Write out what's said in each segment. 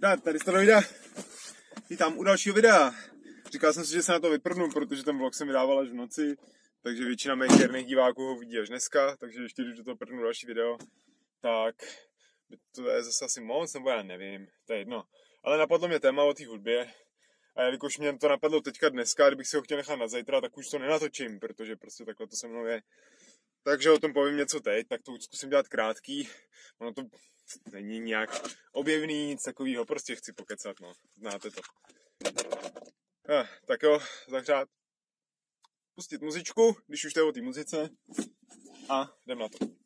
Zdar, tady Stanoida. Vítám u dalšího videa. Říkal jsem si, že se na to vyprdnu, protože ten vlog jsem vydával až v noci, takže většina mých věrných diváků ho vidí až dneska, takže ještě když do toho prdnu další video, tak to je zase asi moc, nebo já nevím, to je jedno. Ale napadlo mě téma o té hudbě, a jelikož mě to napadlo teďka dneska, kdybych si ho chtěl nechat na zítra, tak už to nenatočím, protože prostě takhle to se mnou je. Takže o tom povím něco teď, tak to zkusím dělat krátký. Ono to není nějak objevný, nic takového, prostě chci pokecat, no. Znáte to. Eh, tak jo, zahřát. Pustit muzičku, když už to je o té muzice. A jdem na to.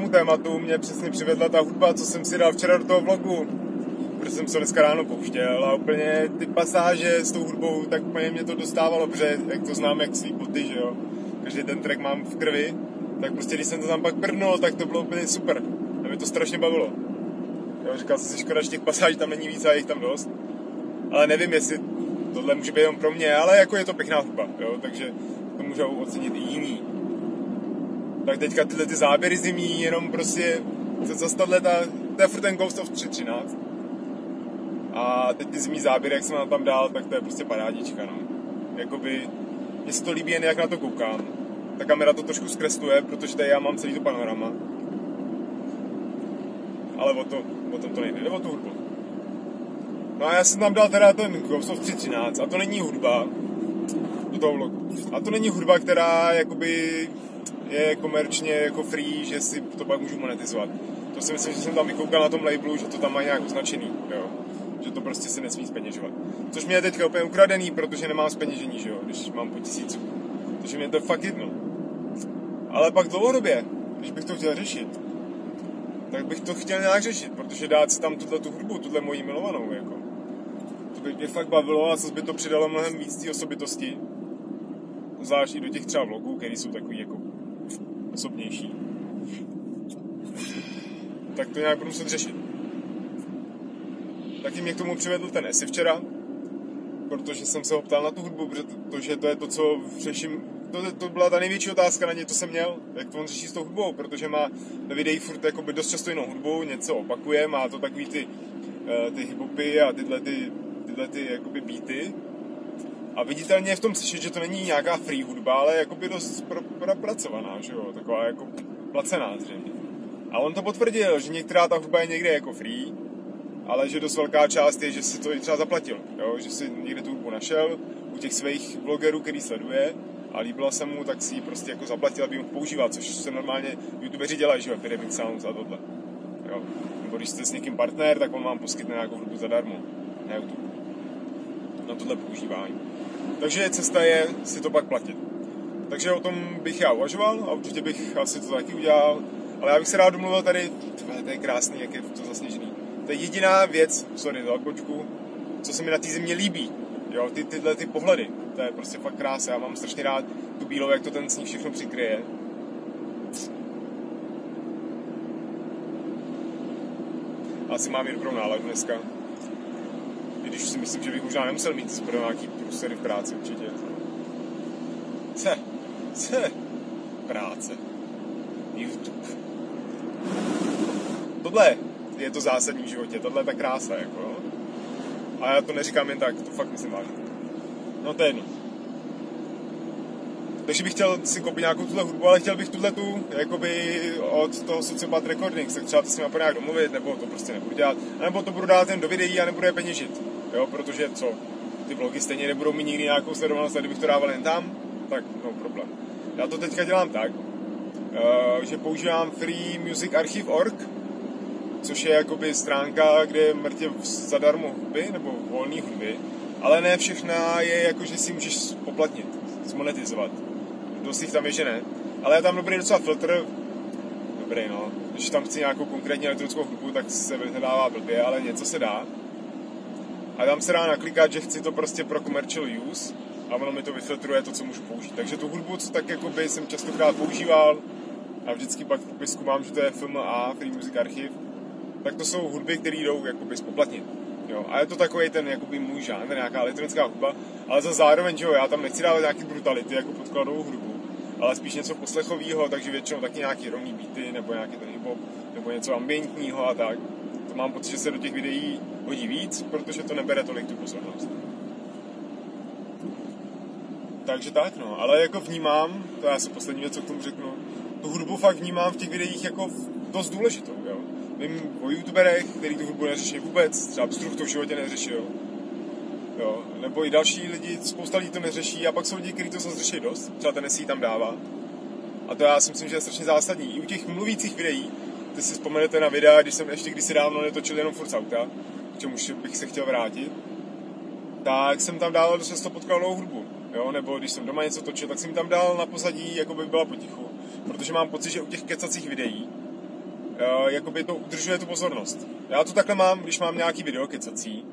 Tomu tématu mě přesně přivedla ta hudba, co jsem si dal včera do toho vlogu, protože jsem se dneska ráno pouštěl a úplně ty pasáže s tou hudbou, tak úplně mě to dostávalo, protože jak to znám, jak svý boty, že jo, každý ten track mám v krvi, tak prostě když jsem to tam pak prdnul, tak to bylo úplně super. A mě to strašně bavilo. Jo, říkal jsem si, škoda, že těch pasáží tam není víc a jich tam dost. Ale nevím, jestli tohle může být jenom pro mě, ale jako je to pěkná hudba, jo, takže to můžou ocenit i jiní tak teďka tyhle ty záběry zimní, jenom prostě zase tahle ta, to je furt ten Ghost of 313. A teď ty zimní záběry, jak jsem na tam dál, tak to je prostě parádička, no. Jakoby, mně se to líbí jen jak na to koukám. Ta kamera to trošku zkresluje, protože tady já mám celý to panorama. Ale o, to, o tom to nejde, jde o tu hudbu. No a já jsem tam dal teda ten Ghost of 313 a to není hudba do toho vlogu. A to není hudba, která jakoby je komerčně jako free, že si to pak můžu monetizovat. To si myslím, že jsem tam vykoukal na tom labelu, že to tam má nějak označený, jo. Že to prostě se nesmí zpeněžovat. Což mě je teďka úplně ukradený, protože nemám zpeněžení, že jo, když mám po tisícu. Takže mě to je fakt jedno. Ale pak dlouhodobě, když bych to chtěl řešit, tak bych to chtěl nějak řešit, protože dát si tam tuhle tu hudbu, tuhle moji milovanou, jako. To by mě fakt bavilo a zase by to přidalo mnohem víc té osobitosti. Zvlášť i do těch třeba vlogů, které jsou takový jako osobnější, tak to nějak budu muset řešit. Taky mě k tomu přivedl ten Esi včera, protože jsem se ho ptal na tu hudbu, protože to je to, co řeším, to, to byla ta největší otázka na ně, to jsem měl, jak to on řeší s tou hudbou, protože má na videí furt jakoby dost často jinou hudbu, něco opakuje, má to takový ty, eh, ty hipopy a tyhle ty, tyhle ty jakoby beaty, a viditelně je v tom slyšet, že to není nějaká free hudba, ale jakoby dost pro, propracovaná, že jo, taková jako placená zřejmě. A on to potvrdil, že některá ta hudba je někde jako free, ale že dost velká část je, že si to i třeba zaplatil, jo? že si někde tu hudbu našel u těch svých blogerů, který sleduje a líbila se mu, tak si ji prostě jako zaplatil, aby mohl používat, což se normálně youtubeři dělají, že jo, Epidemic Sounds a tohle. Jo? Nebo když jste s někým partner, tak on vám poskytne nějakou hudbu zadarmo na YouTube. Na tohle používání. Takže cesta je si to pak platit. Takže o tom bych já uvažoval a určitě bych asi to taky udělal. Ale já bych se rád domluvil tady, tvé, to je krásný, jak je to zasněžený. To je jediná věc, sorry za odbočku, co se mi na té země líbí. Jo, ty, tyhle ty pohledy, to je prostě fakt krása. Já mám strašně rád tu bílou, jak to ten sníh všechno přikryje. Asi mám i dobrou náladu dneska. Když si myslím, že bych možná nemusel mít pro nějaký průsery v práci určitě. Ce, ce, práce. YouTube. Tohle je to zásadní v životě, tohle je ta krása, jako. A já to neříkám jen tak, to fakt myslím vážně. No to je jedno. Takže bych chtěl si koupit nějakou tuhle hudbu, ale chtěl bych tuhle tu, jakoby od toho Sociopat Recordings, tak třeba to s nimi nějak domluvit, nebo to prostě nebudu dělat, nebo to budu dát jen do videí a nebudu je peněžit, jo, protože co, ty vlogy stejně nebudou mít nikdy nějakou sledovanost, a kdybych to dával jen tam, tak no problém. Já to teďka dělám tak, uh, že používám Free Music Archive.org, což je jakoby stránka, kde je mrtě zadarmo hudby, nebo volný hudby, ale ne všechna je jako, že si můžeš poplatnit, zmonetizovat. Dost jich tam je, že ne. Ale je tam dobrý docela filtr, dobrý no, když tam chci nějakou konkrétní elektronickou hudbu, tak se vyhledává blbě, ale něco se dá. A tam se dá naklikat, že chci to prostě pro commercial use a ono mi to vyfiltruje to, co můžu použít. Takže tu hudbu, co tak jakoby jsem častokrát používal a vždycky pak v popisku mám, že to je FMA, Free Music Archive, tak to jsou hudby, které jdou jakoby spoplatnit. Jo, a je to takový ten jakoby můj žánr, nějaká elektronická hudba, ale za zároveň, že jo, já tam nechci dávat nějaký brutality jako podkladovou hudbu, ale spíš něco poslechového, takže většinou taky nějaký rovný beaty, nebo nějaký ten hip nebo něco ambientního a tak. Mám pocit, že se do těch videí hodí víc, protože to nebere tolik tu pozornost. Takže tak, no, ale jako vnímám, to já se poslední věc, co k tomu řeknu, tu hudbu fakt vnímám v těch videích jako dost důležitou, jo. Vím o youtuberech, který tu hudbu neřeší vůbec, třeba Pstruh to v životě neřešil, jo, nebo i další lidi, spousta lidí to neřeší a pak jsou lidi, kteří to zase řeší dost, třeba ten tam dává. A to já si myslím, že je strašně zásadní. I u těch mluvících videí, ty si vzpomenete na videa, když jsem ještě kdysi dávno netočil jenom furt auta, k čemu bych se chtěl vrátit, tak jsem tam dával dost často podkladovou hudbu. Jo? Nebo když jsem doma něco točil, tak jsem tam dal na pozadí, jako by byla potichu. Protože mám pocit, že u těch kecacích videí uh, jakoby to udržuje tu pozornost. Já to takhle mám, když mám nějaký video kecací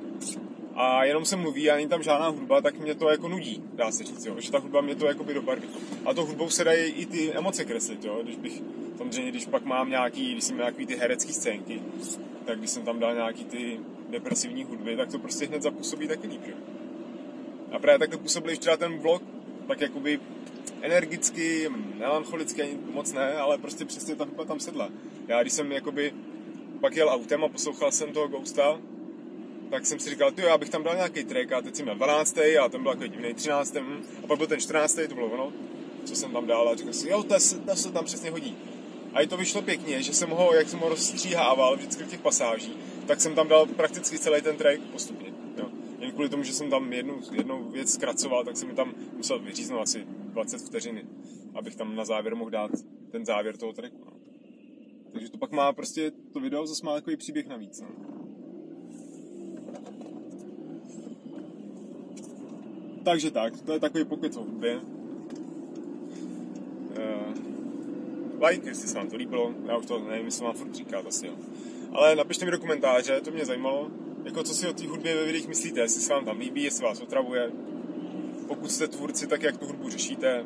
a jenom se mluví a není tam žádná hudba, tak mě to jako nudí, dá se říct, jo? že ta hudba mě to jakoby dobarví. A to hudbou se dají i ty emoce kreslit, jo? když bych, samozřejmě, když pak mám nějaký, když jsem nějaký ty herecké scénky, tak když jsem tam dal nějaký ty depresivní hudby, tak to prostě hned zapůsobí taky líp? A právě tak to působil včera ten vlog, tak jakoby energicky, melancholicky ani moc ne, ale prostě přesně ta hudba tam sedla. Já když jsem jakoby pak jel autem a poslouchal jsem toho Ghosta, tak jsem si říkal, ty já bych tam dal nějaký track a teď jsem měl 12. a ten byl takový divný 13. Hm, a pak byl ten 14. to bylo ono, co jsem tam dal a říkal si, jo, to se, to se tam přesně hodí. A i to vyšlo pěkně, že jsem ho, jak jsem ho rozstříhával vždycky v těch pasáží, tak jsem tam dal prakticky celý ten track postupně. Jo. Jen kvůli tomu, že jsem tam jednu, jednu věc zkracoval, tak jsem mi tam musel vyříznout asi 20 vteřiny, abych tam na závěr mohl dát ten závěr toho tracku. No. Takže to pak má prostě, to video zase má takový příběh navíc. No. Takže tak, to je takový pokec o. like, jestli se vám to líbilo, já už to nevím, jestli vám furt říkat asi jo. Ale napište mi do komentáře, to mě zajímalo, jako co si o té hudbě ve videích myslíte, jestli se vám tam líbí, jestli vás otravuje. Pokud jste tvůrci, tak jak tu hudbu řešíte.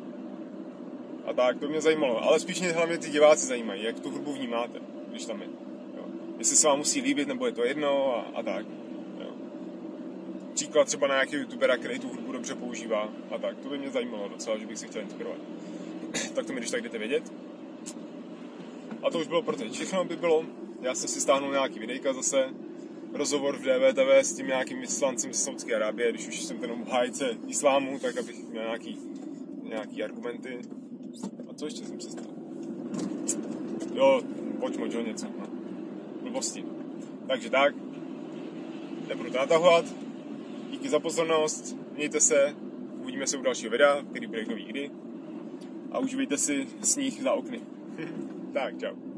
A tak, to mě zajímalo. Ale spíš mě hlavně ty diváci zajímají, jak tu hudbu vnímáte, když tam je. Jo. Jestli se vám musí líbit, nebo je to jedno a, a tak. Jo. Příklad třeba na nějakého youtubera, který tu hudbu dobře používá a tak. To by mě zajímalo docela, že bych si chtěl inspirovat. tak to mi když tak jdete vědět. A to už bylo pro teď. Všechno by bylo. Já jsem si stáhnul nějaký videjka zase, rozhovor v DVTV s tím nějakým vyslancem z Saudské Arábie, když už jsem ten obhájce islámu, tak abych měl nějaký, nějaký argumenty. A co ještě jsem se stal? Jo, pojď moč, něco. No. Blbosti. Takže tak, nebudu to natahovat. Díky za pozornost, mějte se, uvidíme se u dalšího videa, který bude kdo kdy. A užívejte si sníh za okny. tak,